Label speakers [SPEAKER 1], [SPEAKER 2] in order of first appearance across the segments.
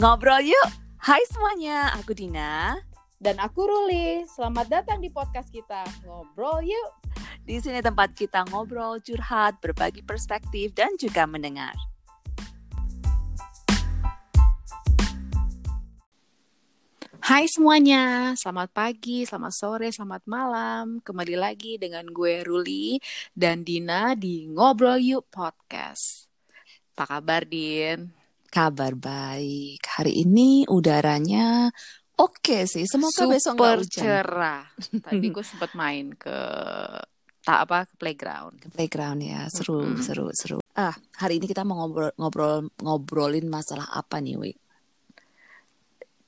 [SPEAKER 1] Ngobrol yuk. Hai semuanya, aku Dina.
[SPEAKER 2] Dan aku Ruli. Selamat datang di podcast kita. Ngobrol yuk.
[SPEAKER 1] Di sini tempat kita ngobrol, curhat, berbagi perspektif, dan juga mendengar.
[SPEAKER 2] Hai semuanya, selamat pagi, selamat sore, selamat malam. Kembali lagi dengan gue Ruli dan Dina di Ngobrol Yuk Podcast. Apa kabar, Din?
[SPEAKER 1] Kabar baik. Hari ini udaranya oke sih. Semoga besok nggak
[SPEAKER 2] Super
[SPEAKER 1] hujan.
[SPEAKER 2] cerah. Tadi gue sempat main ke tak apa ke playground.
[SPEAKER 1] Ke playground ya, seru,
[SPEAKER 2] Mm-mm.
[SPEAKER 1] seru, seru. Ah, hari ini kita mau ngobrol, ngobrol, ngobrolin masalah apa nih, Wi?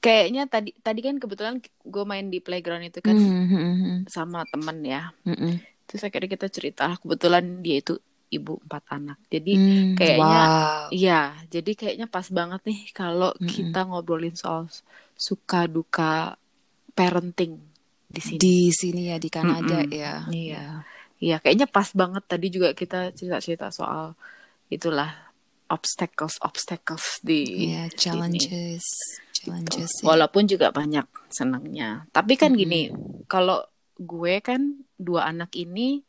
[SPEAKER 2] Kayaknya tadi tadi kan kebetulan gue main di playground itu kan
[SPEAKER 1] Mhm,
[SPEAKER 2] sama temen ya.
[SPEAKER 1] mhm.
[SPEAKER 2] Terus akhirnya kita cerita kebetulan dia itu ibu empat anak. Jadi
[SPEAKER 1] Hmm,
[SPEAKER 2] kayaknya
[SPEAKER 1] wow.
[SPEAKER 2] Iya, jadi kayaknya pas banget nih kalau
[SPEAKER 1] Mm-mm.
[SPEAKER 2] kita ngobrolin soal suka duka parenting di sini.
[SPEAKER 1] di sini ya di Kanada
[SPEAKER 2] Mm-mm.
[SPEAKER 1] ya.
[SPEAKER 2] Iya. Iya, kayaknya pas banget tadi juga kita cerita-cerita soal itulah obstacles obstacles di
[SPEAKER 1] Ya,
[SPEAKER 2] sini.
[SPEAKER 1] challenges,
[SPEAKER 2] Gitu.
[SPEAKER 1] challenges ya.
[SPEAKER 2] Walaupun juga banyak senangnya. Tapi kan
[SPEAKER 1] Mm-mm.
[SPEAKER 2] gini, kalau gue kan dua anak ini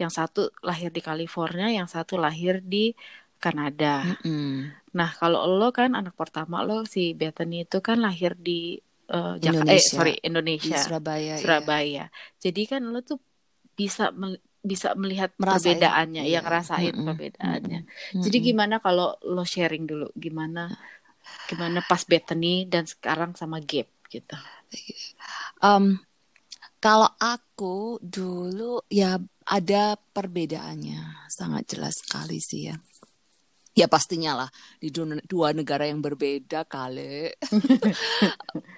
[SPEAKER 2] yang satu lahir di California, yang satu lahir di Kanada.
[SPEAKER 1] Mm-mm.
[SPEAKER 2] Nah, kalau lo kan anak pertama lo si Bethany itu kan lahir di eh, Jak- eh
[SPEAKER 1] Indonesia.
[SPEAKER 2] sorry
[SPEAKER 1] Di
[SPEAKER 2] Indonesia,
[SPEAKER 1] Surabaya, ya.
[SPEAKER 2] Surabaya. Jadi kan lo tuh bisa mel- bisa melihat
[SPEAKER 1] Merasain,
[SPEAKER 2] perbedaannya,
[SPEAKER 1] iya.
[SPEAKER 2] ya ngerasain
[SPEAKER 1] Mm-mm.
[SPEAKER 2] perbedaannya.
[SPEAKER 1] Mm-mm.
[SPEAKER 2] Jadi gimana kalau lo sharing dulu gimana gimana pas Bethany dan sekarang sama Gabe gitu.
[SPEAKER 1] Em, kalau aku dulu ya ada perbedaannya, sangat jelas sekali sih ya. Ya pastinya lah di dua, negara yang berbeda kali.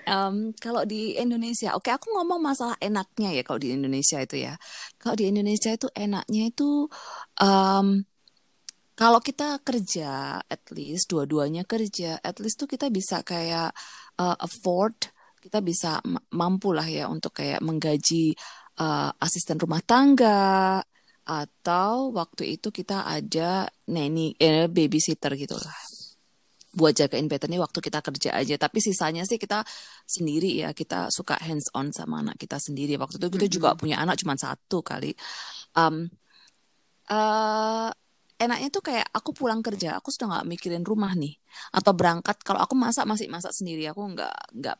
[SPEAKER 1] Em, kalau di Indonesia, oke aku ngomong masalah enaknya ya kalau di Indonesia itu ya. Kalau di Indonesia itu enaknya itu em, kalau kita kerja, at least dua-duanya kerja, at least tuh kita bisa kayak uh, afford, kita bisa ma- mampu lah ya untuk kayak menggaji uh, asisten rumah tangga atau waktu itu kita ada nanny, eh, babysitter gitu lah buat jagain Bethany waktu kita kerja aja. Tapi sisanya sih kita sendiri ya, kita suka hands on sama anak kita sendiri. Waktu itu kita juga
[SPEAKER 2] Mm-mm.
[SPEAKER 1] punya anak cuma satu kali. Um, eh enaknya tuh kayak aku pulang kerja, aku sudah nggak mikirin rumah nih, atau berangkat. Kalau aku masak masih masak sendiri, aku nggak nggak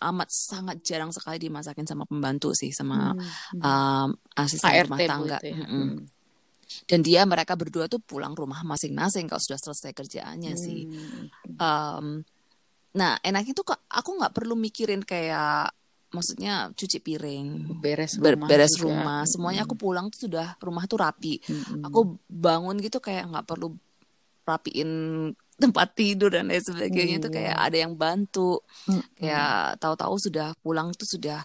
[SPEAKER 1] amat sangat jarang sekali dimasakin sama pembantu sih, sama
[SPEAKER 2] Hmm, hmm.
[SPEAKER 1] um, asisten
[SPEAKER 2] ART
[SPEAKER 1] rumah tangga.
[SPEAKER 2] itu ya.
[SPEAKER 1] Mm-mm.
[SPEAKER 2] Hmm.
[SPEAKER 1] Dan dia mereka berdua tuh pulang rumah masing-masing kalau sudah selesai kerjaannya sih.
[SPEAKER 2] Hmm.
[SPEAKER 1] Um, nah enaknya tuh kok aku nggak perlu mikirin kayak maksudnya cuci piring,
[SPEAKER 2] Beres
[SPEAKER 1] ber-
[SPEAKER 2] rumah
[SPEAKER 1] beres
[SPEAKER 2] juga.
[SPEAKER 1] rumah, semuanya aku pulang tuh sudah rumah tuh rapi.
[SPEAKER 2] Mm-mm.
[SPEAKER 1] Aku bangun gitu kayak nggak perlu rapiin tempat tidur dan lain sebagainya itu kayak
[SPEAKER 2] Iya.
[SPEAKER 1] ada yang bantu.
[SPEAKER 2] Mm-mm.
[SPEAKER 1] Kayak tahu-tahu sudah pulang tuh sudah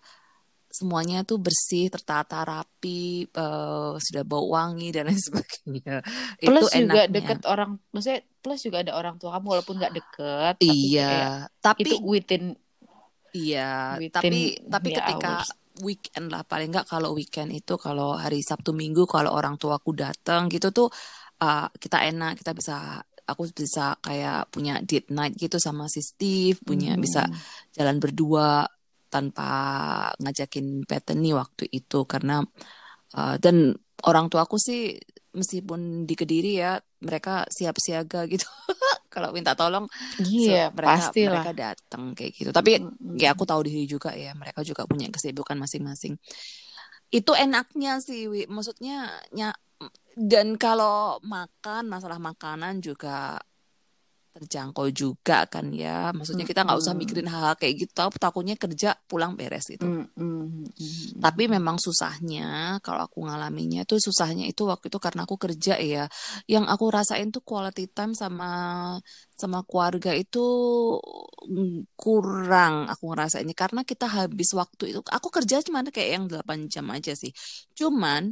[SPEAKER 1] semuanya tuh bersih, tertata rapi, eh, sudah bau wangi dan lain sebagainya. Itu
[SPEAKER 2] Plus juga
[SPEAKER 1] enaknya.
[SPEAKER 2] deket orang, maksudnya plus juga ada orang tua kamu walaupun nggak deket, tapi kayak
[SPEAKER 1] Iya, tapi
[SPEAKER 2] itu within
[SPEAKER 1] Iya,
[SPEAKER 2] within
[SPEAKER 1] tapi tapi
[SPEAKER 2] ya
[SPEAKER 1] ketika
[SPEAKER 2] hours.
[SPEAKER 1] weekend lah paling nggak kalau weekend itu kalau hari Sabtu Minggu kalau orang tuaku datang gitu tuh uh, kita enak kita bisa aku bisa kayak punya date night gitu sama si Steve punya bisa
[SPEAKER 2] Hmm.
[SPEAKER 1] jalan berdua tanpa ngajakin Bethany waktu itu karena uh, dan orang tuaku sih meskipun di Kediri ya mereka siap siaga gitu kalau minta tolong so,
[SPEAKER 2] Iya,
[SPEAKER 1] mereka
[SPEAKER 2] pastilah.
[SPEAKER 1] mereka datang kayak gitu tapi
[SPEAKER 2] Mm-mm.
[SPEAKER 1] ya aku tahu diri juga ya mereka juga punya kesibukan masing-masing itu enaknya sih Wi. maksudnya nya dan kalau makan masalah makanan juga terjangkau juga kan ya. Maksudnya kita nggak usah mikirin hal-hal kayak gitu takutnya kerja pulang beres gitu.
[SPEAKER 2] Mm-mm.
[SPEAKER 1] tapi memang susahnya kalau aku ngalaminya tuh susahnya itu waktu itu karena aku kerja ya. Yang aku rasain tuh quality time sama sama keluarga itu mm, kurang aku ngerasainnya. Karena kita habis waktu itu aku kerja cuma kayak yang 8 jam aja sih. Cuman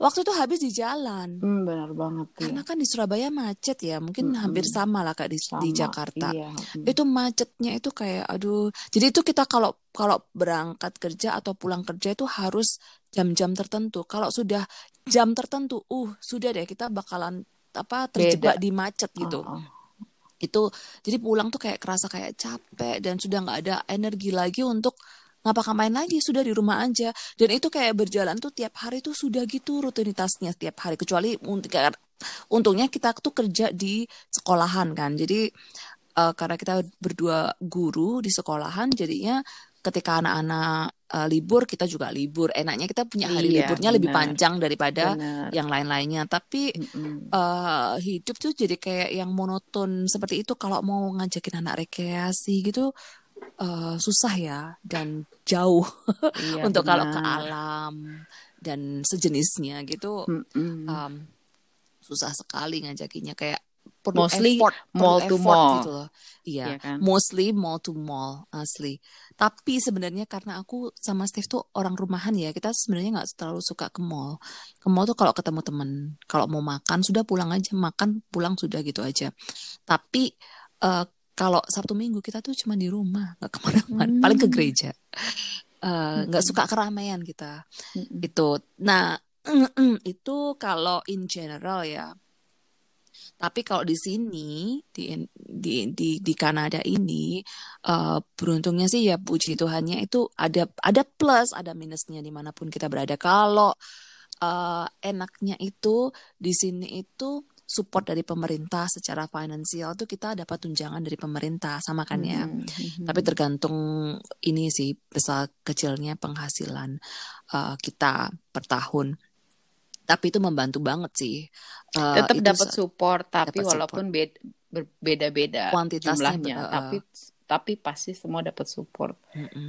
[SPEAKER 1] waktu itu habis di jalan
[SPEAKER 2] Hmm, benar banget ya.
[SPEAKER 1] karena kan di Surabaya macet ya mungkin
[SPEAKER 2] Mm-mm.
[SPEAKER 1] hampir sama lah kayak di, di
[SPEAKER 2] Sama,
[SPEAKER 1] Jakarta
[SPEAKER 2] iya. Mm.
[SPEAKER 1] itu macetnya itu kayak aduh jadi itu kita kalau kalau berangkat kerja atau pulang kerja itu harus jam-jam tertentu kalau sudah jam tertentu uh sudah deh kita bakalan apa terjebak
[SPEAKER 2] Beda.
[SPEAKER 1] di macet gitu
[SPEAKER 2] oh.
[SPEAKER 1] itu jadi pulang tuh kayak kerasa kayak capek dan sudah nggak ada energi lagi untuk ngapa main lagi sudah di rumah aja. Dan itu kayak berjalan tuh tiap hari tuh sudah gitu rutinitasnya tiap hari. Kecuali untungnya kita tuh kerja di sekolahan kan. Jadi uh, karena kita berdua guru di sekolahan jadinya ketika anak-anak uh, libur kita juga libur. Enaknya kita punya hari iya, liburnya bener. lebih panjang daripada bener. yang lain-lainnya. Tapi mm uh, hidup tuh jadi kayak yang monoton. Seperti itu kalau mau ngajakin anak rekreasi gitu uh, susah ya dan jauh iya, untuk kalau ke alam dan sejenisnya gitu mm -mm. Um, susah sekali ngajakinnya kayak perlu mostly effort, mall to mall gitu loh. Iya, yeah, kan? mostly mall to mall asli. Tapi sebenarnya karena aku sama Steve tuh orang rumahan ya, kita sebenarnya nggak terlalu suka ke mall. Ke mall tuh kalau ketemu temen, kalau mau makan sudah pulang aja, makan pulang sudah gitu aja. Tapi uh, kalau Sabtu Minggu kita tuh cuma di rumah, nggak ke mana-mana, hmm. paling ke gereja. Eh, nggak uh, hmm. suka keramaian kita. Hmm. Itu. Nah, itu kalau in general ya tapi kalau di sini di di di di Kanada ini uh, beruntungnya sih ya puji Tuhannya itu ada ada plus ada minusnya di mana pun kita berada. Kalau uh, enaknya itu di sini itu support dari pemerintah secara finansial tuh kita dapat tunjangan dari pemerintah sama kan ya. Mm -hmm. Tapi tergantung ini sih besar kecilnya penghasilan uh, kita per tahun tapi itu membantu banget sih.
[SPEAKER 2] Uh, Tetap dapat support tapi dapet walaupun beda beda-beda jumlahnya, uh, tapi tapi pasti semua dapat support. Mm -mm.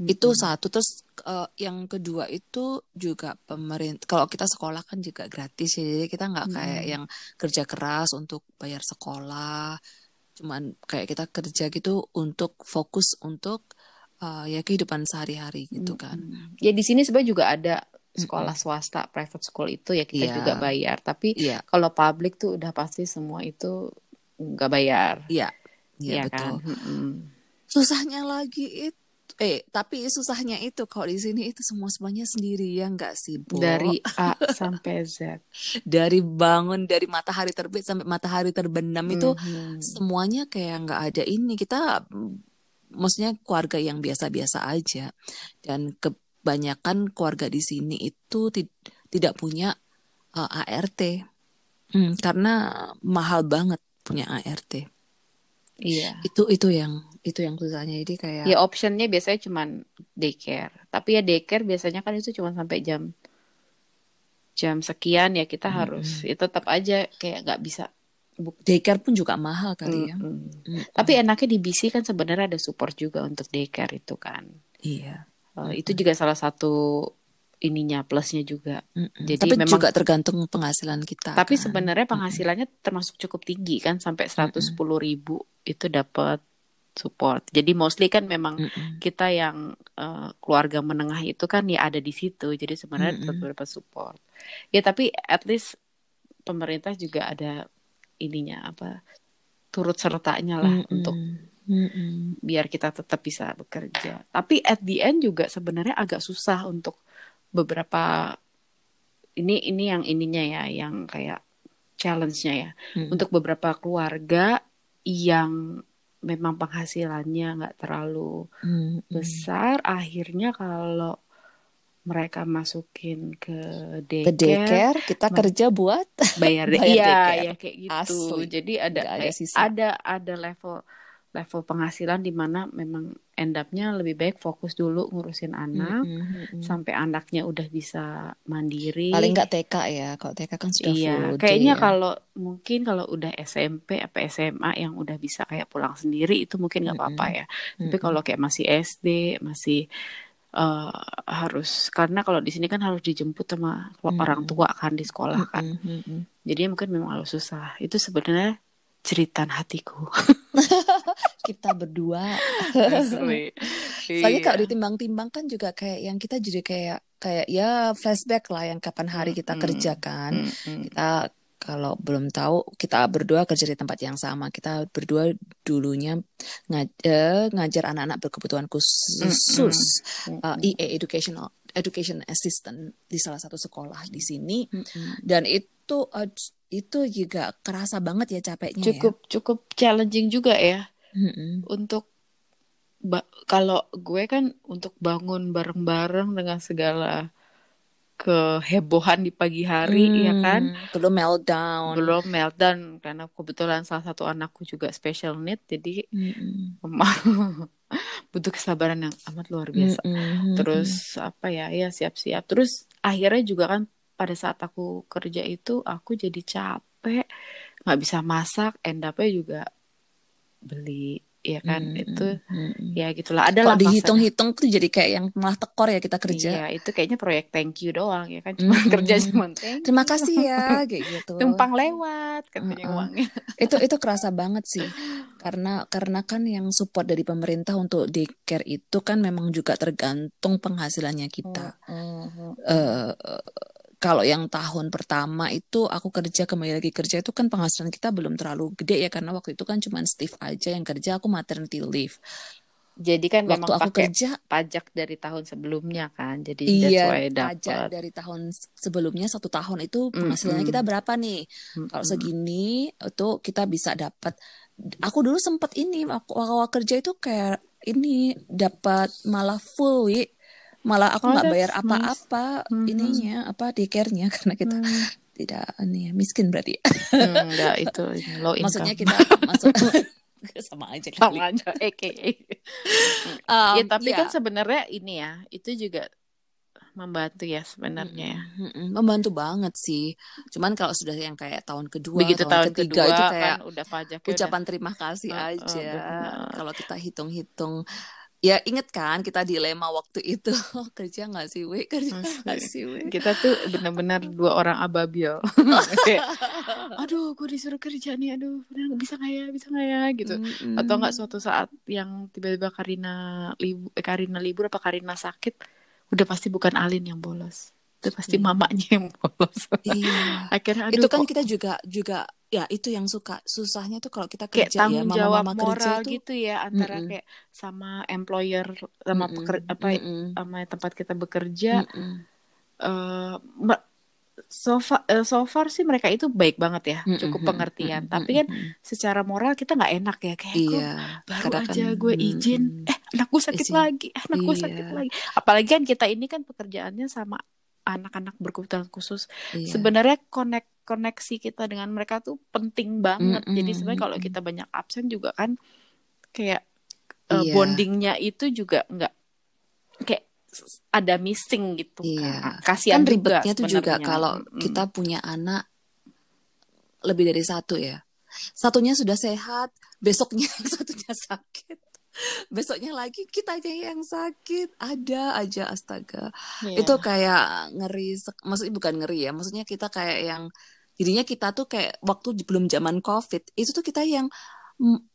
[SPEAKER 1] Mm Itu satu terus uh, yang kedua itu juga pemerintah. Kalau kita sekolah kan juga gratis ya, jadi kita nggak kayak yang kerja keras untuk bayar sekolah. Cuman kayak kita kerja gitu untuk fokus untuk uh, ya kehidupan sehari-hari gitu kan.
[SPEAKER 2] Ya di sini sebenarnya juga ada sekolah swasta private school itu ya kita yeah. juga bayar tapi yeah. kalau public tuh udah pasti semua itu nggak bayar
[SPEAKER 1] iya yeah. yeah, betul kan? hmm. susahnya lagi itu eh tapi susahnya itu kalau di sini itu semua semuanya sendiri ya nggak sih
[SPEAKER 2] Bu dari A sampai Z
[SPEAKER 1] dari bangun dari matahari terbit sampai matahari terbenam mm -hmm. itu semuanya kayak nggak ada ini kita maksudnya keluarga yang biasa-biasa aja dan ke kebanyakan keluarga di sini itu tidak punya uh, eh, ART hmm, karena mahal banget punya ART. Iya. Itu itu yang itu yang susahnya jadi kayak.
[SPEAKER 2] Ya optionnya biasanya cuma daycare, tapi ya daycare biasanya kan itu cuma sampai jam jam sekian ya kita hmm. harus itu tetap aja kayak nggak bisa
[SPEAKER 1] daycare pun juga mahal kali ya. Hmm.
[SPEAKER 2] Hmm. Tapi enaknya di BC kan sebenarnya ada support juga untuk daycare itu kan.
[SPEAKER 1] Iya.
[SPEAKER 2] Uh, itu juga salah satu ininya plusnya juga.
[SPEAKER 1] Mm-mm. Jadi tapi memang juga tergantung penghasilan kita.
[SPEAKER 2] Tapi kan? sebenarnya penghasilannya Mm-mm. termasuk cukup tinggi kan sampai seratus sepuluh ribu itu dapat support. Jadi mostly kan memang Mm-mm. kita yang uh, keluarga menengah itu kan ya ada di situ. Jadi sebenarnya tetap dapat support. Ya tapi at least pemerintah juga ada ininya apa turut sertanya lah Mm-mm. untuk Mm-mm. biar kita tetap bisa bekerja. Tapi at the end juga sebenarnya agak susah untuk beberapa ini ini yang ininya ya, yang kayak challenge-nya ya. Mm. Untuk beberapa keluarga yang memang penghasilannya nggak terlalu mm. besar, akhirnya kalau mereka masukin ke daycare, ke daycare
[SPEAKER 1] kita kerja buat
[SPEAKER 2] bayar, bayar iya, ya kayak gitu. Asli. Jadi ada ada, ada ada level level penghasilan di mana memang end up-nya lebih baik fokus dulu ngurusin anak mm -hmm. sampai anaknya udah bisa mandiri.
[SPEAKER 1] Paling nggak TK ya, kalau TK kan sudah
[SPEAKER 2] iya,
[SPEAKER 1] full
[SPEAKER 2] kayaknya
[SPEAKER 1] ya.
[SPEAKER 2] kalau mungkin kalau udah SMP apa SMA yang udah bisa kayak pulang sendiri itu mungkin nggak apa-apa ya. Mm -hmm. Tapi kalau kayak masih SD, masih uh, harus karena kalau di sini kan harus dijemput sama mm -hmm. orang tua kan di sekolah kan. Mm -hmm. Jadi mungkin memang harus susah. Itu sebenarnya ceritaan hatiku.
[SPEAKER 1] kita berdua. Soalnya kalau iya. ditimbang-timbang kan juga kayak yang kita jadi kayak kayak ya flashback lah yang kapan hari kita mm -hmm. kerjakan. Mm -hmm. Kita kalau belum tahu kita berdua kerja di tempat yang sama. Kita berdua dulunya ngaj ngajar anak-anak berkebutuhan khusus mm -hmm. uh, EA educational education assistant di salah satu sekolah di sini
[SPEAKER 2] Mm-mm.
[SPEAKER 1] dan itu uh, itu juga kerasa banget ya capeknya
[SPEAKER 2] cukup cukup challenging juga ya
[SPEAKER 1] ya. Mm-mm.
[SPEAKER 2] untuk kalau gue kan untuk bangun bareng-bareng dengan segala kehebohan di pagi hari ya kan
[SPEAKER 1] Hmm, belum meltdown.
[SPEAKER 2] belum meltdown karena kebetulan salah satu anakku juga special need jadi
[SPEAKER 1] Mm-mm.
[SPEAKER 2] butuh kesabaran yang amat luar biasa.
[SPEAKER 1] Mm-mm.
[SPEAKER 2] terus apa ya ya siap-siap. Terus akhirnya juga kan pada saat aku kerja itu aku jadi capek. Nggak bisa masak end up-nya juga beli ya kan
[SPEAKER 1] Mm-mm.
[SPEAKER 2] itu
[SPEAKER 1] Mm-mm.
[SPEAKER 2] ya gitulah ada
[SPEAKER 1] Kalau dihitung-hitung tuh jadi kayak yang malah tekor ya kita kerja.
[SPEAKER 2] Iya, itu kayaknya proyek thank you doang ya kan cuma
[SPEAKER 1] Mm-mm.
[SPEAKER 2] kerja cuma thank
[SPEAKER 1] Terima kasih ya kayak gitu.
[SPEAKER 2] Numpang lewat katanya
[SPEAKER 1] Mm-mm.
[SPEAKER 2] uangnya.
[SPEAKER 1] itu itu kerasa banget sih karena karena kan yang support dari pemerintah untuk daycare itu kan memang juga tergantung penghasilannya kita
[SPEAKER 2] Mm-mm.
[SPEAKER 1] eh kalau yang tahun pertama itu aku kerja kembali lagi kerja itu kan penghasilan kita belum terlalu gede ya karena waktu itu kan cuma Steve aja yang kerja aku maternity leave
[SPEAKER 2] Jadi kan
[SPEAKER 1] waktu
[SPEAKER 2] memang
[SPEAKER 1] aku
[SPEAKER 2] pakai
[SPEAKER 1] kerja
[SPEAKER 2] pajak dari tahun sebelumnya kan. Jadi
[SPEAKER 1] iya
[SPEAKER 2] that's why
[SPEAKER 1] pajak
[SPEAKER 2] dapat.
[SPEAKER 1] dari tahun sebelumnya satu tahun itu penghasilannya kita berapa nih kalau
[SPEAKER 2] Mm-mm.
[SPEAKER 1] segini itu kita bisa dapat aku dulu sempet ini aku awal kerja itu kayak ini dapat malah full wi malah aku
[SPEAKER 2] Oh,
[SPEAKER 1] nggak
[SPEAKER 2] that's
[SPEAKER 1] bayar
[SPEAKER 2] nice.
[SPEAKER 1] apa-apa
[SPEAKER 2] Mhm.
[SPEAKER 1] ininya apa daycare-nya karena kita
[SPEAKER 2] Hmm.
[SPEAKER 1] tidak ini ya, miskin berarti
[SPEAKER 2] Hmm, enggak itu low
[SPEAKER 1] maksudnya
[SPEAKER 2] income.
[SPEAKER 1] kita masuk sama aja kali
[SPEAKER 2] sama aja AKA.
[SPEAKER 1] Um,
[SPEAKER 2] ya tapi
[SPEAKER 1] ya.
[SPEAKER 2] kan sebenarnya ini ya, itu juga membantu ya sebenarnya ya.
[SPEAKER 1] Mm-mm, membantu banget sih cuman kalau sudah yang kayak tahun kedua
[SPEAKER 2] Begitu
[SPEAKER 1] tahun,
[SPEAKER 2] tahun
[SPEAKER 1] ketiga
[SPEAKER 2] kedua
[SPEAKER 1] itu kayak
[SPEAKER 2] kan udah pajaknya
[SPEAKER 1] ucapan terima kasih
[SPEAKER 2] Heeh,
[SPEAKER 1] aja.
[SPEAKER 2] benar.
[SPEAKER 1] Kalau kita hitung-hitung, ya inget kan kita dilema waktu itu kerja nggak sih, we kerja
[SPEAKER 2] Asli.
[SPEAKER 1] nggak sih, we.
[SPEAKER 2] kita tuh benar-benar dua orang ababil. Kayak, aduh, gue disuruh kerja nih, aduh, bisa nggak ya, bisa nggak ya, gitu.
[SPEAKER 1] Mm-mm.
[SPEAKER 2] Atau nggak suatu saat yang tiba-tiba Karina libur, eh, Karina libur apa Karina sakit, udah pasti bukan Alin yang bolos, itu pasti
[SPEAKER 1] Iya.
[SPEAKER 2] mamanya yang bolos.
[SPEAKER 1] Iya.
[SPEAKER 2] Akhirnya aduh,
[SPEAKER 1] itu kan
[SPEAKER 2] kok
[SPEAKER 1] kita juga juga ya itu yang suka. Susahnya tuh kalau kita
[SPEAKER 2] kayak
[SPEAKER 1] kerja ya
[SPEAKER 2] tanggung jawab
[SPEAKER 1] mama-mama kerja
[SPEAKER 2] moral
[SPEAKER 1] itu
[SPEAKER 2] gitu ya antara
[SPEAKER 1] Mm-mm.
[SPEAKER 2] kayak sama employer sama
[SPEAKER 1] Mm-mm,
[SPEAKER 2] peker, apa
[SPEAKER 1] mm-mm,
[SPEAKER 2] sama tempat kita bekerja.
[SPEAKER 1] Mm-mm,
[SPEAKER 2] eh me- so far, eh, so far sih mereka itu baik banget ya
[SPEAKER 1] mm-mm,
[SPEAKER 2] cukup pengertian.
[SPEAKER 1] Mm-mm,
[SPEAKER 2] tapi kan secara moral kita nggak enak ya kayak
[SPEAKER 1] iya
[SPEAKER 2] baru
[SPEAKER 1] kadang
[SPEAKER 2] aja
[SPEAKER 1] kan
[SPEAKER 2] gue izin.
[SPEAKER 1] Mm-mm,
[SPEAKER 2] eh anak gue sakit
[SPEAKER 1] izin.
[SPEAKER 2] lagi eh, anak gue sakit
[SPEAKER 1] iya.
[SPEAKER 2] lagi. Apalagi kan kita ini kan pekerjaannya sama anak-anak berkebutuhan khusus.
[SPEAKER 1] Iya.
[SPEAKER 2] Sebenarnya konek koneksi kita dengan mereka tuh penting banget. Jadi
[SPEAKER 1] Mm-mm,
[SPEAKER 2] sebenarnya kalau kita banyak absen juga kan kayak
[SPEAKER 1] iya.
[SPEAKER 2] bondingnya itu juga nggak kayak ada missing gitu
[SPEAKER 1] iya.
[SPEAKER 2] kan.
[SPEAKER 1] Kan
[SPEAKER 2] kasihan juga
[SPEAKER 1] ribetnya tuh juga kalau
[SPEAKER 2] Mm-mm.
[SPEAKER 1] kita punya anak lebih dari satu ya. Satunya sudah sehat besoknya satunya sakit besoknya lagi kita aja yang sakit. Ada aja astaga.
[SPEAKER 2] Iya.
[SPEAKER 1] itu kayak ngeri maksudnya bukan ngeri ya maksudnya kita kayak yang jadinya kita tuh kayak waktu belum zaman covid itu tuh kita yang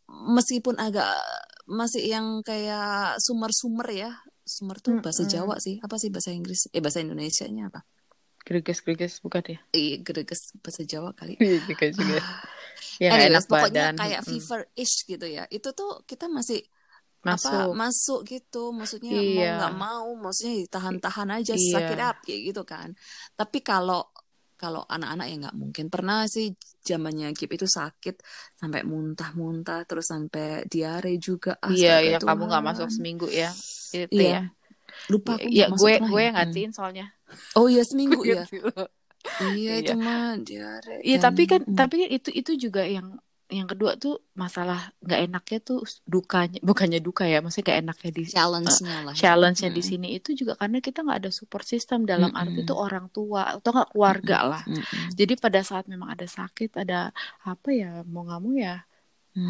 [SPEAKER 1] meskipun agak masih yang kayak sumer-sumer ya. Sumer tuh bahasa
[SPEAKER 2] Mm-mm.
[SPEAKER 1] Jawa sih. Apa sih bahasa Inggris? Eh bahasa Indonesia nya apa?
[SPEAKER 2] Greges-greges bukan ya?
[SPEAKER 1] Iya, greges bahasa Jawa kali.
[SPEAKER 2] Iya juga juga ya
[SPEAKER 1] Anyways,
[SPEAKER 2] enak
[SPEAKER 1] pokoknya
[SPEAKER 2] badan.
[SPEAKER 1] kayak fever-ish gitu ya. Itu tuh kita masih apa
[SPEAKER 2] masuk.
[SPEAKER 1] masuk gitu, maksudnya mau
[SPEAKER 2] iya.
[SPEAKER 1] nggak mau, maksudnya ditahan-tahan aja,
[SPEAKER 2] iya.
[SPEAKER 1] suck it up kayak gitu kan. Tapi kalau kalau anak-anak ya nggak mungkin. Pernah sih zamannya Gip itu sakit sampai muntah-muntah terus sampai diare juga.
[SPEAKER 2] Iya
[SPEAKER 1] astaga
[SPEAKER 2] yang kamu nggak masuk seminggu ya itu
[SPEAKER 1] iya.
[SPEAKER 2] ya.
[SPEAKER 1] Lupa aku
[SPEAKER 2] ya
[SPEAKER 1] masuk
[SPEAKER 2] gue gue
[SPEAKER 1] ya
[SPEAKER 2] yang soalnya.
[SPEAKER 1] Oh iya seminggu ya? iya
[SPEAKER 2] iya.
[SPEAKER 1] mah diare
[SPEAKER 2] Iya
[SPEAKER 1] dan
[SPEAKER 2] tapi kan
[SPEAKER 1] mm,
[SPEAKER 2] tapi kan itu itu juga yang yang kedua tuh masalah nggak enaknya tuh dukanya bukannya duka ya maksudnya kayak enaknya di eh,
[SPEAKER 1] challenge-nya lah ya
[SPEAKER 2] challenge-nya di sini itu juga karena kita nggak ada support system dalam arti itu orang tua atau nggak keluarga
[SPEAKER 1] Mm-mm,
[SPEAKER 2] lah
[SPEAKER 1] mm-mm,
[SPEAKER 2] jadi pada saat memang ada sakit ada apa ya mau nggak mau ya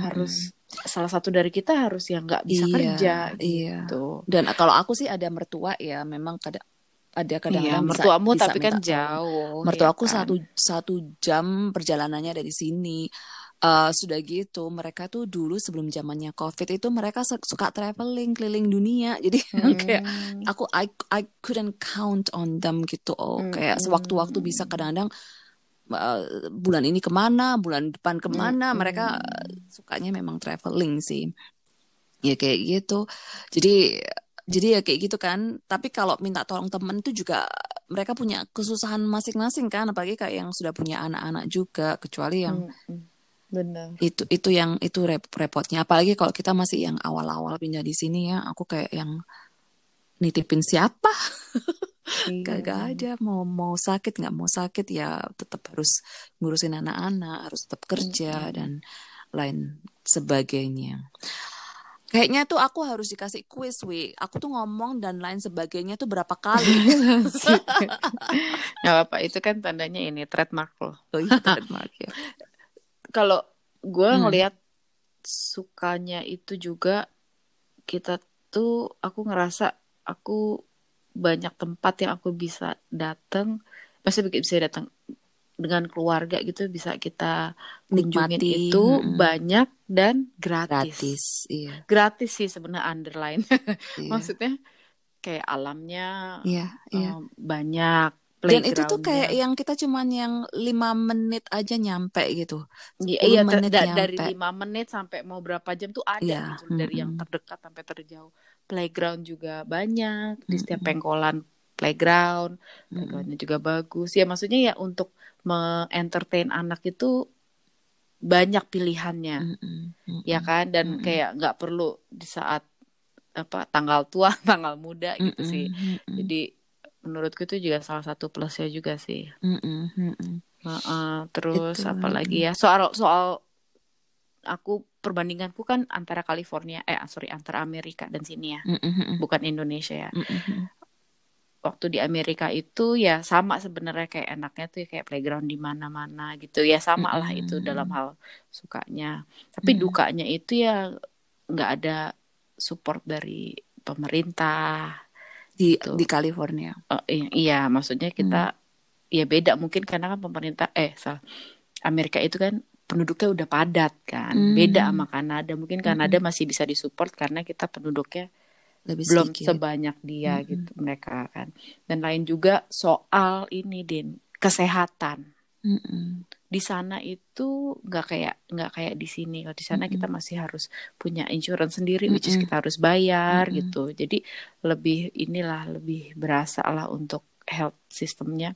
[SPEAKER 2] harus
[SPEAKER 1] mm-mm.
[SPEAKER 2] salah satu dari kita harus yang nggak bisa
[SPEAKER 1] Iya,
[SPEAKER 2] kerja
[SPEAKER 1] iya.
[SPEAKER 2] gitu
[SPEAKER 1] Dan kalau aku sih ada mertua ya, memang kadang ada
[SPEAKER 2] iya
[SPEAKER 1] kadang-kadang bisa
[SPEAKER 2] mertuamu
[SPEAKER 1] bisa
[SPEAKER 2] tapi kan
[SPEAKER 1] minta tolong.
[SPEAKER 2] jauh ya
[SPEAKER 1] Mertuaku
[SPEAKER 2] kan
[SPEAKER 1] satu satu jam perjalanannya dari sini. Eh, sudah gitu, mereka tuh dulu sebelum zamannya COVID itu mereka su- suka traveling keliling dunia. Jadi kayak
[SPEAKER 2] hmm
[SPEAKER 1] aku I I couldn't count on them gitu. Oh,
[SPEAKER 2] hmm
[SPEAKER 1] kayak sewaktu-waktu bisa kadang-kadang eh, bulan ini ke mana, bulan depan ke mana, mereka
[SPEAKER 2] hmm
[SPEAKER 1] sukanya memang traveling sih. Ya kayak gitu. Jadi jadi ya kayak gitu kan tapi kalau minta tolong temen itu juga mereka punya kesusahan masing-masing kan apalagi kayak yang sudah punya anak-anak juga kecuali yang
[SPEAKER 2] Mm-mm. Benar.
[SPEAKER 1] Itu itu yang itu rep- repotnya. Apalagi kalau kita masih yang awal-awal pindah di sini ya aku kayak yang nitipin siapa?
[SPEAKER 2] Iya.
[SPEAKER 1] gak ada. Mau mau sakit nggak mau sakit ya tetap harus ngurusin anak-anak harus tetap kerja dan lain sebagainya. Kayaknya tuh aku harus dikasih quiz wi. Aku tuh ngomong dan lain sebagainya tuh berapa kali?
[SPEAKER 2] Nggak apa-apa. Itu kan tandanya ini trademark loh.
[SPEAKER 1] Oh iya trademark ya
[SPEAKER 2] kalau gue
[SPEAKER 1] Hmm.
[SPEAKER 2] ngelihat sukanya itu juga kita tuh aku ngerasa aku banyak tempat yang aku bisa datang pasti bisa datang dengan keluarga gitu bisa kita kunjungin
[SPEAKER 1] Nikmati,
[SPEAKER 2] itu
[SPEAKER 1] mm-mm.
[SPEAKER 2] banyak dan gratis.
[SPEAKER 1] Gratis iya.
[SPEAKER 2] Gratis sih sebenarnya underline.
[SPEAKER 1] Iya.
[SPEAKER 2] Maksudnya kayak alamnya
[SPEAKER 1] iya iya.
[SPEAKER 2] eh, banyak
[SPEAKER 1] dan itu tuh kayak yang kita cuman yang lima menit aja nyampe gitu
[SPEAKER 2] Iya,
[SPEAKER 1] 10
[SPEAKER 2] iya
[SPEAKER 1] menit
[SPEAKER 2] da- dari
[SPEAKER 1] nyampe.
[SPEAKER 2] lima menit sampai mau berapa jam tuh ada
[SPEAKER 1] Iya,
[SPEAKER 2] gitu dari yang
[SPEAKER 1] mm-mm.
[SPEAKER 2] terdekat sampai terjauh. Playground juga banyak di setiap pengkolan playground, playgroundnya juga bagus. Ya maksudnya ya untuk me-entertain anak itu banyak pilihannya,
[SPEAKER 1] Mm-mm. Mm-mm.
[SPEAKER 2] ya kan? Dan
[SPEAKER 1] Mm-mm.
[SPEAKER 2] kayak nggak perlu di saat apa tanggal tua, tanggal muda gitu
[SPEAKER 1] Mm-mm.
[SPEAKER 2] sih.
[SPEAKER 1] Mm-mm.
[SPEAKER 2] Jadi menurutku itu juga salah satu plusnya juga sih.
[SPEAKER 1] Mm-mm. Mm-mm.
[SPEAKER 2] Heeh, terus
[SPEAKER 1] Itu.
[SPEAKER 2] apa lagi ya soal soal aku perbandinganku kan antara California eh sorry antara Amerika dan sini ya
[SPEAKER 1] Mm-mm.
[SPEAKER 2] bukan Indonesia ya
[SPEAKER 1] Mm-mm.
[SPEAKER 2] waktu di Amerika itu ya sama sebenarnya kayak enaknya tuh kayak playground di mana-mana gitu ya sama lah
[SPEAKER 1] Mm-mm.
[SPEAKER 2] itu dalam hal sukanya tapi
[SPEAKER 1] Mm-mm.
[SPEAKER 2] dukanya itu ya nggak ada support dari pemerintah
[SPEAKER 1] di
[SPEAKER 2] Gitu.
[SPEAKER 1] di California
[SPEAKER 2] Oh, iya, iya, maksudnya kita ya beda mungkin karena kan pemerintah eh salah Amerika itu kan penduduknya udah padat kan.
[SPEAKER 1] Hmm.
[SPEAKER 2] Beda sama Kanada. Mungkin Kanada masih bisa disupport karena kita penduduknya
[SPEAKER 1] lebih
[SPEAKER 2] belum
[SPEAKER 1] sedikit
[SPEAKER 2] sebanyak dia
[SPEAKER 1] Mm-mm.
[SPEAKER 2] gitu mereka kan. Dan lain juga soal ini Din, kesehatan.
[SPEAKER 1] Mm-mm.
[SPEAKER 2] Di sana itu nggak kayak nggak kayak di sini. Kalau di sana
[SPEAKER 1] Mm-mm.
[SPEAKER 2] kita masih harus punya insurance sendiri, which is kita harus bayar
[SPEAKER 1] Mm-mm.
[SPEAKER 2] gitu. Jadi lebih inilah lebih berasa lah untuk health sistemnya.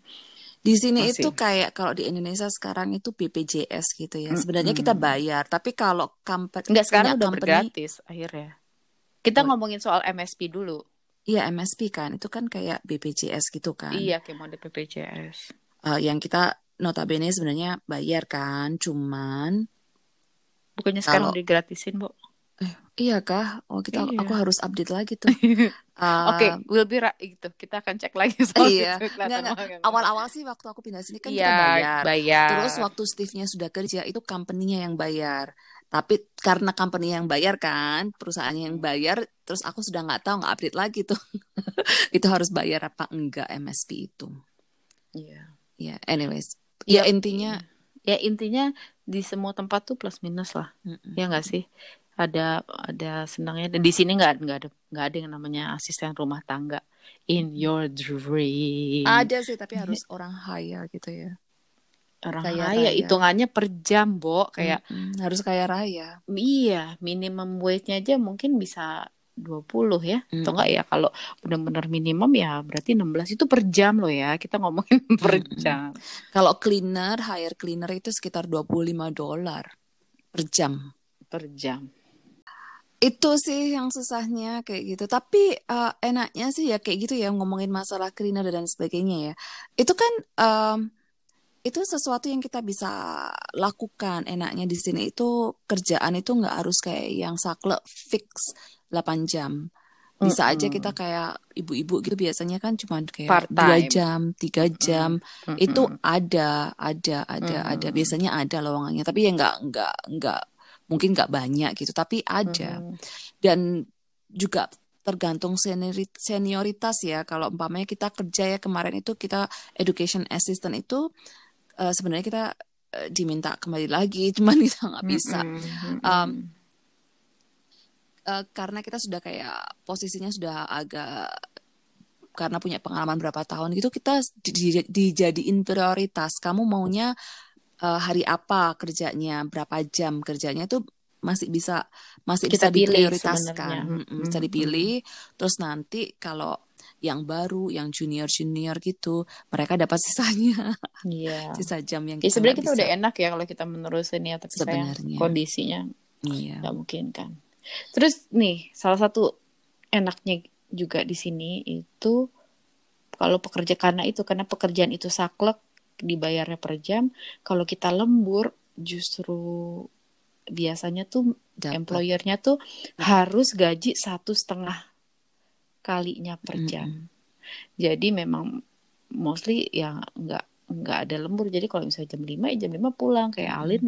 [SPEAKER 1] Di sini
[SPEAKER 2] Masih.
[SPEAKER 1] itu kayak kalau di Indonesia sekarang itu BPJS gitu ya. Sebenarnya kita
[SPEAKER 2] Mm-mm.
[SPEAKER 1] bayar, tapi kalau company
[SPEAKER 2] Enggak sekarang udah
[SPEAKER 1] company,
[SPEAKER 2] bergratis akhirnya. Kita
[SPEAKER 1] Oh.
[SPEAKER 2] ngomongin soal MSP dulu.
[SPEAKER 1] iya MSP kan, itu kan kayak BPJS gitu kan.
[SPEAKER 2] Iya kayak mode BPJS.
[SPEAKER 1] Eh, yang kita notabene sebenarnya bayar kan, cuman
[SPEAKER 2] Bukannya sekarang
[SPEAKER 1] Kalau-
[SPEAKER 2] digratisin, Bu?
[SPEAKER 1] iya kah? Oh kita
[SPEAKER 2] Iya.
[SPEAKER 1] aku harus update lagi tuh. Eh,
[SPEAKER 2] Oke, we'll be right gitu. Kita akan cek lagi soal
[SPEAKER 1] Iya.
[SPEAKER 2] itu.
[SPEAKER 1] Enggak, awal-awal sih waktu aku pindah sini kan
[SPEAKER 2] Iya,
[SPEAKER 1] kita bayar.
[SPEAKER 2] bayar.
[SPEAKER 1] Terus waktu Steve-nya sudah kerja itu company-nya yang bayar. Tapi karena company yang bayar kan, perusahaannya yang bayar, terus aku sudah nggak tahu nggak update lagi tuh. itu harus bayar apa enggak MSP itu.
[SPEAKER 2] Iya.
[SPEAKER 1] Ya, anyways. Ya
[SPEAKER 2] Ya,
[SPEAKER 1] intinya
[SPEAKER 2] Ya intinya di semua tempat tuh plus minus lah.
[SPEAKER 1] mm-mm.
[SPEAKER 2] Ya nggak sih? Ada ada senangnya. Dan di sini nggak nggak ada nggak ada yang namanya asisten rumah tangga in your dream.
[SPEAKER 1] ada sih tapi harus orang hire gitu ya.
[SPEAKER 2] Orang
[SPEAKER 1] kaya
[SPEAKER 2] kaya
[SPEAKER 1] raya.
[SPEAKER 2] hitungannya per jam, Bo. Kayak
[SPEAKER 1] Mm-mm, harus kaya raya.
[SPEAKER 2] Iya, minimum wage-nya aja mungkin bisa 20 ya. Atau
[SPEAKER 1] Mm.
[SPEAKER 2] enggak ya kalau benar-benar minimum ya berarti 16 itu per jam loh ya. Kita ngomongin per
[SPEAKER 1] Mm-mm.
[SPEAKER 2] jam.
[SPEAKER 1] Kalau cleaner, hire cleaner itu sekitar 25 dolar per jam.
[SPEAKER 2] Per jam.
[SPEAKER 1] Itu sih yang susahnya kayak gitu. Tapi eh, enaknya sih ya kayak gitu ya ngomongin masalah cleaner dan sebagainya ya. Itu kan em, itu sesuatu yang kita bisa lakukan. Enaknya di sini itu kerjaan itu nggak harus kayak yang saklek fix 8 jam. Bisa aja kita kayak ibu-ibu gitu biasanya kan cuma kayak
[SPEAKER 2] Part
[SPEAKER 1] dua jam, tiga jam.
[SPEAKER 2] Mm-mm.
[SPEAKER 1] Itu ada, ada, ada, ada.
[SPEAKER 2] Mm-mm.
[SPEAKER 1] Biasanya ada lowongannya. Tapi ya nggak, nggak, nggak mungkin nggak banyak gitu. Tapi ada
[SPEAKER 2] Mm-mm.
[SPEAKER 1] dan juga tergantung seniori- senioritas ya. Kalau umpamanya kita kerja ya kemarin itu kita education assistant itu eh, sebenarnya kita eh, diminta kembali lagi, cuman kita nggak bisa
[SPEAKER 2] Mm-mm.
[SPEAKER 1] Um, Eh, karena kita sudah kayak posisinya sudah agak karena punya pengalaman berapa tahun gitu kita di- di- dijadiin prioritas. Kamu maunya eh, hari apa kerjanya, berapa jam kerjanya itu masih bisa masih
[SPEAKER 2] Kita
[SPEAKER 1] bisa diprioritaskan,
[SPEAKER 2] sebenarnya.
[SPEAKER 1] Mm-mm,
[SPEAKER 2] Mm-mm,
[SPEAKER 1] bisa dipilih. Terus nanti kalau yang baru, yang junior junior gitu, mereka dapat sisanya,
[SPEAKER 2] Iya.
[SPEAKER 1] sisa jam yang
[SPEAKER 2] Ya
[SPEAKER 1] kita
[SPEAKER 2] sebenarnya
[SPEAKER 1] nggak
[SPEAKER 2] kita
[SPEAKER 1] bisa.
[SPEAKER 2] udah enak ya kalau kita menerusin ya, tapi
[SPEAKER 1] Sebenarnya.
[SPEAKER 2] kondisinya
[SPEAKER 1] Iya.
[SPEAKER 2] nggak mungkin kan. Terus nih, salah satu enaknya juga di sini itu kalau pekerja karena itu karena pekerjaan itu saklek dibayarnya per jam. Kalau kita lembur justru biasanya tuh
[SPEAKER 1] Dapat.
[SPEAKER 2] employernya tuh harus gaji satu setengah kalinya per jam.
[SPEAKER 1] Mm-mm.
[SPEAKER 2] Jadi memang mostly ya nggak nggak ada lembur. Jadi kalau misalnya jam 5 ya jam 5 pulang kayak Alin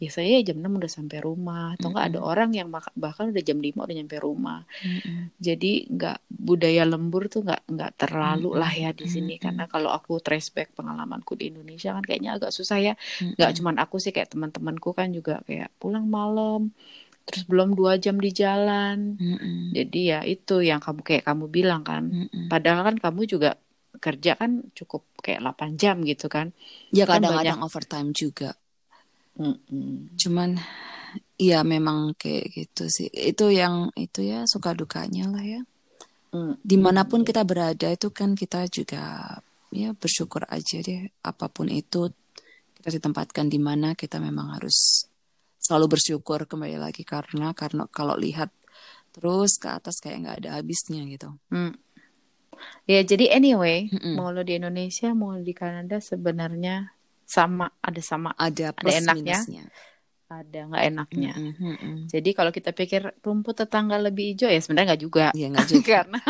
[SPEAKER 2] biasanya ya jam 6 udah sampai rumah. Atau nggak ada orang yang bahkan udah jam 5 udah nyampe rumah.
[SPEAKER 1] Mm-mm.
[SPEAKER 2] Jadi nggak budaya lembur tuh nggak nggak terlalu
[SPEAKER 1] Mm-mm.
[SPEAKER 2] lah ya di sini
[SPEAKER 1] Mm-mm.
[SPEAKER 2] karena kalau aku trace back pengalamanku di Indonesia kan kayaknya agak susah ya. Nggak cuman aku sih kayak teman-temanku kan juga kayak pulang malam terus belum dua jam di jalan.
[SPEAKER 1] Mm-mm.
[SPEAKER 2] Jadi ya itu yang kamu kayak kamu bilang kan.
[SPEAKER 1] Mm-mm.
[SPEAKER 2] Padahal kan kamu juga kerja kan cukup kayak 8 jam gitu kan.
[SPEAKER 1] Ya
[SPEAKER 2] Kan
[SPEAKER 1] kadang-kadang overtime juga.
[SPEAKER 2] Mm-mm.
[SPEAKER 1] Cuman ya memang kayak gitu sih. Itu yang itu ya suka dukanya lah ya.
[SPEAKER 2] Mm.
[SPEAKER 1] Di mana pun kita berada itu kan kita juga ya bersyukur aja deh. Apa pun itu kita ditempatkan di mana kita memang harus selalu bersyukur kembali lagi karena karena kalau lihat terus ke atas kayak nggak ada habisnya gitu.
[SPEAKER 2] Mm. Ya jadi anyway,
[SPEAKER 1] Mm-mm.
[SPEAKER 2] mau lo di Indonesia mau di Kanada sebenarnya sama ada sama
[SPEAKER 1] Ada
[SPEAKER 2] Ada
[SPEAKER 1] plus
[SPEAKER 2] enaknya.
[SPEAKER 1] minusnya.
[SPEAKER 2] ada nggak enaknya.
[SPEAKER 1] Mm-mm.
[SPEAKER 2] Jadi kalau kita pikir rumput tetangga lebih hijau ya sebenarnya nggak juga.
[SPEAKER 1] Iya nggak juga.
[SPEAKER 2] Karena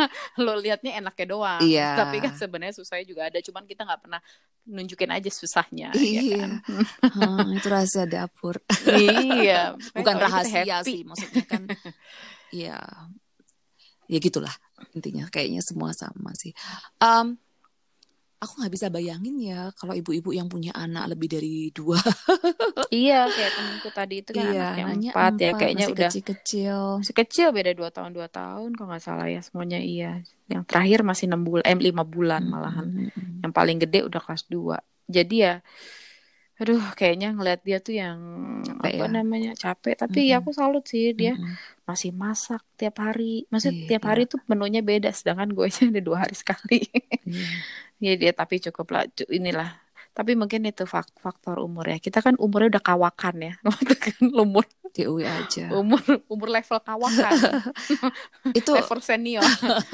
[SPEAKER 2] lo liatnya enaknya doang.
[SPEAKER 1] Iya.
[SPEAKER 2] Tapi kan sebenarnya susahnya juga ada. Cuman kita nggak pernah nunjukin aja susahnya.
[SPEAKER 1] Iya.
[SPEAKER 2] Ya kan?
[SPEAKER 1] Hah, itu rahasia dapur.
[SPEAKER 2] iya.
[SPEAKER 1] bukan rahasia sih maksudnya kan ya ya gitulah intinya kayaknya semua sama sih Em, aku nggak bisa bayangin ya kalau ibu-ibu yang punya anak lebih dari dua
[SPEAKER 2] Iya, kayak temenku tadi itu kan
[SPEAKER 1] iya
[SPEAKER 2] anaknya
[SPEAKER 1] anaknya
[SPEAKER 2] empat, ya kayaknya
[SPEAKER 1] masih
[SPEAKER 2] udah
[SPEAKER 1] kecil-kecil
[SPEAKER 2] masih kecil beda dua tahun dua tahun kalau nggak salah ya semuanya iya. Yang terakhir masih enam bulan, eh lima bulan malahan.
[SPEAKER 1] Mm-mm.
[SPEAKER 2] Yang paling gede udah kelas dua. Jadi ya, aduh kayaknya ngeliat dia tuh yang
[SPEAKER 1] Capek
[SPEAKER 2] apa
[SPEAKER 1] ya?
[SPEAKER 2] namanya capek. Tapi ya
[SPEAKER 1] Mm-mm.
[SPEAKER 2] aku salut sih dia
[SPEAKER 1] Mm-mm.
[SPEAKER 2] masih masak tiap hari. Maksudnya
[SPEAKER 1] Iya.
[SPEAKER 2] tiap hari tuh menunya beda, sedangkan gue aja ada dua hari sekali.
[SPEAKER 1] Iya.
[SPEAKER 2] ya dia tapi cukup lah inilah. Tapi mungkin itu fak- faktor umur ya. Kita kan umurnya udah kawakan ya. Kan umur
[SPEAKER 1] DUI aja
[SPEAKER 2] umur umur level kawakan
[SPEAKER 1] itu
[SPEAKER 2] level senior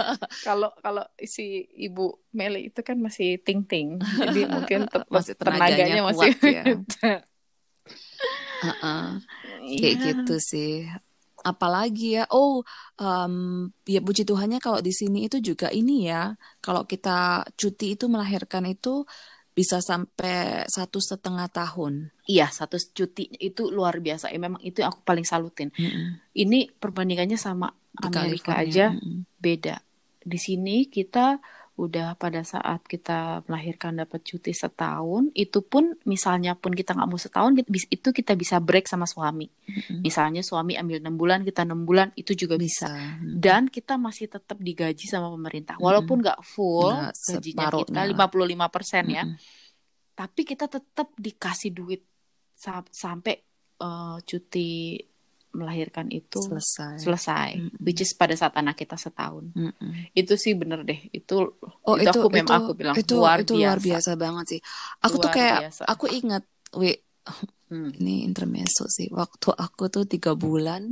[SPEAKER 2] kalau kalau si ibu Meli itu kan masih ting ting jadi mungkin
[SPEAKER 1] Masih
[SPEAKER 2] tenaganya
[SPEAKER 1] tenaganya
[SPEAKER 2] masih
[SPEAKER 1] kuat ya. uh-uh.
[SPEAKER 2] Iya.
[SPEAKER 1] kayak gitu sih apalagi ya oh em, ya puji Tuhannya kalau di sini itu juga ini ya kalau kita cuti itu melahirkan itu bisa sampai satu setengah tahun.
[SPEAKER 2] Iya satu cuti itu luar biasa. Ya memang itu yang aku paling salutin. Ini perbandingannya sama Amerika aja beda. Di sini kita udah pada saat kita melahirkan dapat cuti setahun itu pun misalnya pun kita nggak mau setahun itu kita bisa break sama suami
[SPEAKER 1] Mm-mm.
[SPEAKER 2] misalnya suami ambil enam bulan kita enam bulan itu juga bisa
[SPEAKER 1] bisa
[SPEAKER 2] dan kita masih tetap digaji sama pemerintah walaupun nggak full
[SPEAKER 1] Nggak
[SPEAKER 2] gajinya kita
[SPEAKER 1] separuhnya.
[SPEAKER 2] 55% ya
[SPEAKER 1] Mm-mm.
[SPEAKER 2] tapi kita tetap dikasih duit sa- sampai eh, cuti melahirkan itu
[SPEAKER 1] selesai
[SPEAKER 2] selesai
[SPEAKER 1] Mm-mm.
[SPEAKER 2] which is pada saat anak kita setahun
[SPEAKER 1] Mm-mm.
[SPEAKER 2] itu sih bener deh itu
[SPEAKER 1] Oh
[SPEAKER 2] itu, aku memang aku bilang
[SPEAKER 1] itu,
[SPEAKER 2] luar
[SPEAKER 1] itu
[SPEAKER 2] biasa
[SPEAKER 1] luar biasa banget sih. Aku tuh
[SPEAKER 2] Luar
[SPEAKER 1] kayak
[SPEAKER 2] biasa.
[SPEAKER 1] aku ingat, wi
[SPEAKER 2] Hmm.
[SPEAKER 1] ini intermezzo sih. Waktu aku tuh tiga bulan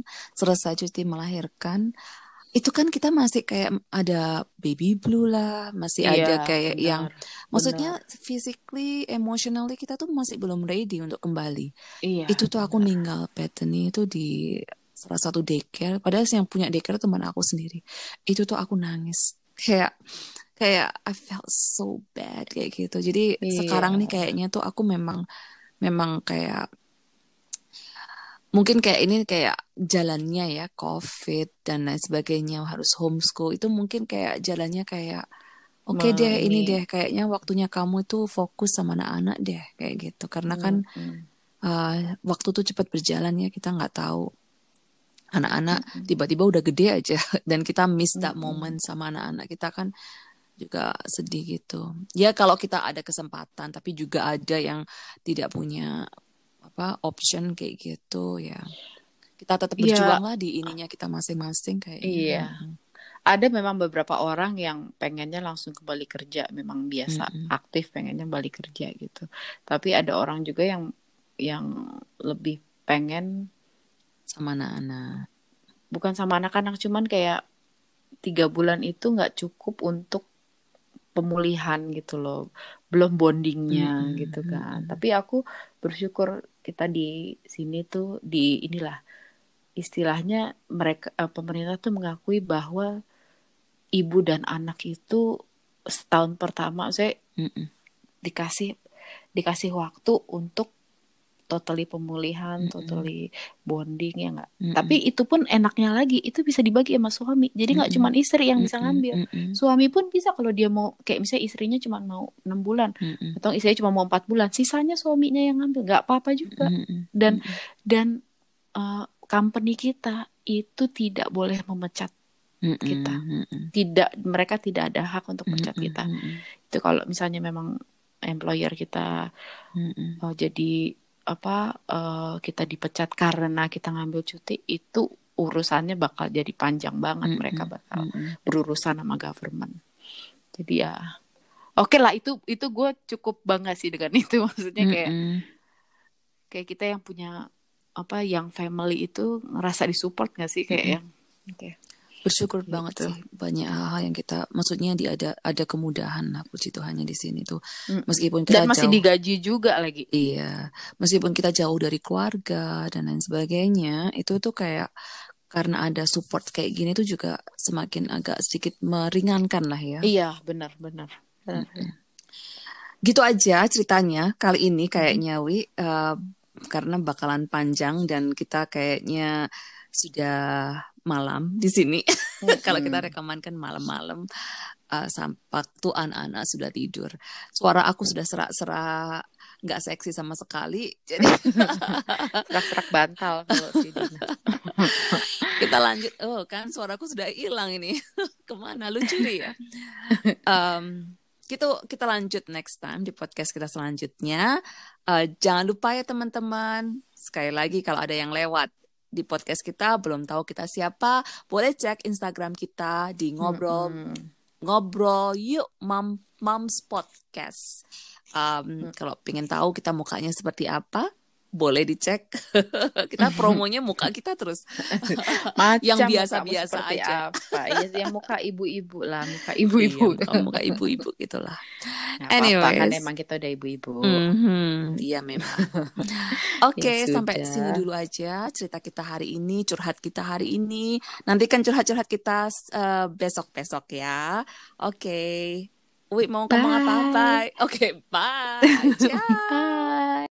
[SPEAKER 1] selesai cuti melahirkan, itu kan kita masih kayak ada baby blue lah, masih
[SPEAKER 2] Iya,
[SPEAKER 1] ada kayak
[SPEAKER 2] benar,
[SPEAKER 1] yang,
[SPEAKER 2] benar.
[SPEAKER 1] maksudnya physically, emotionally kita tuh masih belum ready untuk kembali.
[SPEAKER 2] iya
[SPEAKER 1] itu tuh aku ninggal Bethany itu di salah satu daycare. Padahal yang punya daycare teman aku sendiri. Itu tuh aku nangis. Kayak kayak I felt so bad kayak gitu. Jadi
[SPEAKER 2] Iya.
[SPEAKER 1] sekarang nih kayaknya tuh aku memang memang kayak mungkin kayak ini kayak jalannya ya COVID dan lain sebagainya harus homeschool itu mungkin kayak jalannya kayak oke
[SPEAKER 2] Ma-
[SPEAKER 1] deh ini deh kayaknya waktunya kamu tuh fokus sama anak-anak deh kayak gitu karena kan
[SPEAKER 2] Hmm.
[SPEAKER 1] uh, waktu tuh cepat berjalan ya kita nggak tahu anak-anak
[SPEAKER 2] Mm-mm.
[SPEAKER 1] tiba-tiba udah gede aja dan kita miss that
[SPEAKER 2] Mm-mm.
[SPEAKER 1] moment sama anak-anak kita kan juga sedih gitu ya kalau kita ada kesempatan tapi juga ada yang tidak punya apa option kayak gitu ya kita tetap
[SPEAKER 2] Iya.
[SPEAKER 1] berjuang lah di ininya kita masing-masing kayaknya.
[SPEAKER 2] Iya.
[SPEAKER 1] Mm-mm.
[SPEAKER 2] Ada memang beberapa orang yang pengennya langsung kembali kerja, memang biasa
[SPEAKER 1] Mm-mm.
[SPEAKER 2] aktif pengennya balik kerja gitu. Tapi ada orang juga yang yang lebih pengen
[SPEAKER 1] sama anak-anak.
[SPEAKER 2] bukan sama anak-anak cuman kayak tiga bulan itu nggak cukup untuk pemulihan gitu loh belum bondingnya
[SPEAKER 1] Mm-mm,
[SPEAKER 2] gitu kan tapi aku bersyukur kita di sini tuh di inilah istilahnya mereka eh, pemerintah tuh mengakui bahwa ibu dan anak itu setahun pertama saya
[SPEAKER 1] Mm-mm.
[SPEAKER 2] dikasih dikasih waktu untuk totally pemulihan,
[SPEAKER 1] Mm-mm.
[SPEAKER 2] totally bonding ya nggak.
[SPEAKER 1] Mm-mm.
[SPEAKER 2] Tapi itu pun enaknya lagi itu bisa dibagi sama suami. Jadi nggak
[SPEAKER 1] Mm-mm.
[SPEAKER 2] cuma istri yang bisa ngambil.
[SPEAKER 1] mm-mm,
[SPEAKER 2] Suami pun bisa kalau dia mau kayak misalnya istrinya cuma mau enam bulan
[SPEAKER 1] mm-mm,
[SPEAKER 2] atau istrinya cuma mau empat bulan, sisanya suaminya yang ngambil nggak apa-apa juga.
[SPEAKER 1] mm-mm,
[SPEAKER 2] Dan
[SPEAKER 1] mm-mm,
[SPEAKER 2] dan uh, company kita itu tidak boleh memecat kita.
[SPEAKER 1] mm-mm,
[SPEAKER 2] Tidak mereka tidak ada hak untuk memecat
[SPEAKER 1] mm-mm,
[SPEAKER 2] kita. Itu kalau misalnya memang employer kita
[SPEAKER 1] mm-mm.
[SPEAKER 2] uh, jadi apa uh, kita dipecat karena kita ngambil cuti itu urusannya bakal jadi panjang banget
[SPEAKER 1] Mm-mm,
[SPEAKER 2] mereka bakal
[SPEAKER 1] mm-mm.
[SPEAKER 2] berurusan sama government jadi ya oke lah itu itu gue cukup bangga sih dengan itu maksudnya kayak
[SPEAKER 1] Mm-mm.
[SPEAKER 2] kayak kita yang punya apa yang family itu ngerasa disupport gak sih kayak
[SPEAKER 1] Mm-mm.
[SPEAKER 2] yang oke
[SPEAKER 1] Bersyukur banget
[SPEAKER 2] Gitu.
[SPEAKER 1] sih banyak hal-hal yang kita maksudnya di ada ada kemudahan lah puji Tuhannya di sini tuh. Meskipun kita
[SPEAKER 2] dan masih
[SPEAKER 1] jauh
[SPEAKER 2] digaji juga lagi.
[SPEAKER 1] Iya meskipun kita jauh dari keluarga dan lain sebagainya itu tuh kayak karena ada support kayak gini tuh juga semakin agak sedikit meringankan lah ya.
[SPEAKER 2] Iya benar benar. Benar.
[SPEAKER 1] gitu aja ceritanya kali ini kayaknya Wi. Eh, karena bakalan panjang dan kita kayaknya sudah malam di sini. Kalau kita rekaman kan malam-malam sampai waktu anak-anak sudah tidur. Suara aku sudah serak-serak nggak seksi sama sekali jadi
[SPEAKER 2] serak-serak bantal kalau
[SPEAKER 1] kita lanjut. Oh kan suaraku sudah hilang ini. Ke mana? Lucu nih ya. Em, kita kita lanjut next time di podcast kita selanjutnya. Eh, jangan lupa ya teman-teman. Sekali lagi kalau ada yang lewat di podcast kita belum tahu kita siapa boleh cek Instagram kita di ngobrol
[SPEAKER 2] Mm-mm.
[SPEAKER 1] ngobrol yuk mam moms podcast Um,
[SPEAKER 2] Hmm.
[SPEAKER 1] kalau pengen tahu kita mukanya seperti apa boleh dicek kita promonya muka kita terus
[SPEAKER 2] Macam
[SPEAKER 1] Yang biasa-biasa aja.
[SPEAKER 2] apa? Iya, yang muka ibu-ibu lah, muka
[SPEAKER 1] Iya,
[SPEAKER 2] ibu-ibu.
[SPEAKER 1] muka, muka ibu-ibu gitulah
[SPEAKER 2] Nggak apa-apa kan
[SPEAKER 1] Anyways.
[SPEAKER 2] emang kita udah ibu-ibu.
[SPEAKER 1] Mhm, Iya memang. Oke,
[SPEAKER 2] Ya
[SPEAKER 1] sampai
[SPEAKER 2] sudah.
[SPEAKER 1] sini dulu aja cerita kita hari ini, curhat kita hari ini. Nantikan curhat-curhat kita eh, besok-besok ya. Oke. Wi mau ngomong apa?
[SPEAKER 2] Bye.
[SPEAKER 1] Bye. Oke, bye. Ciao.
[SPEAKER 2] Bye.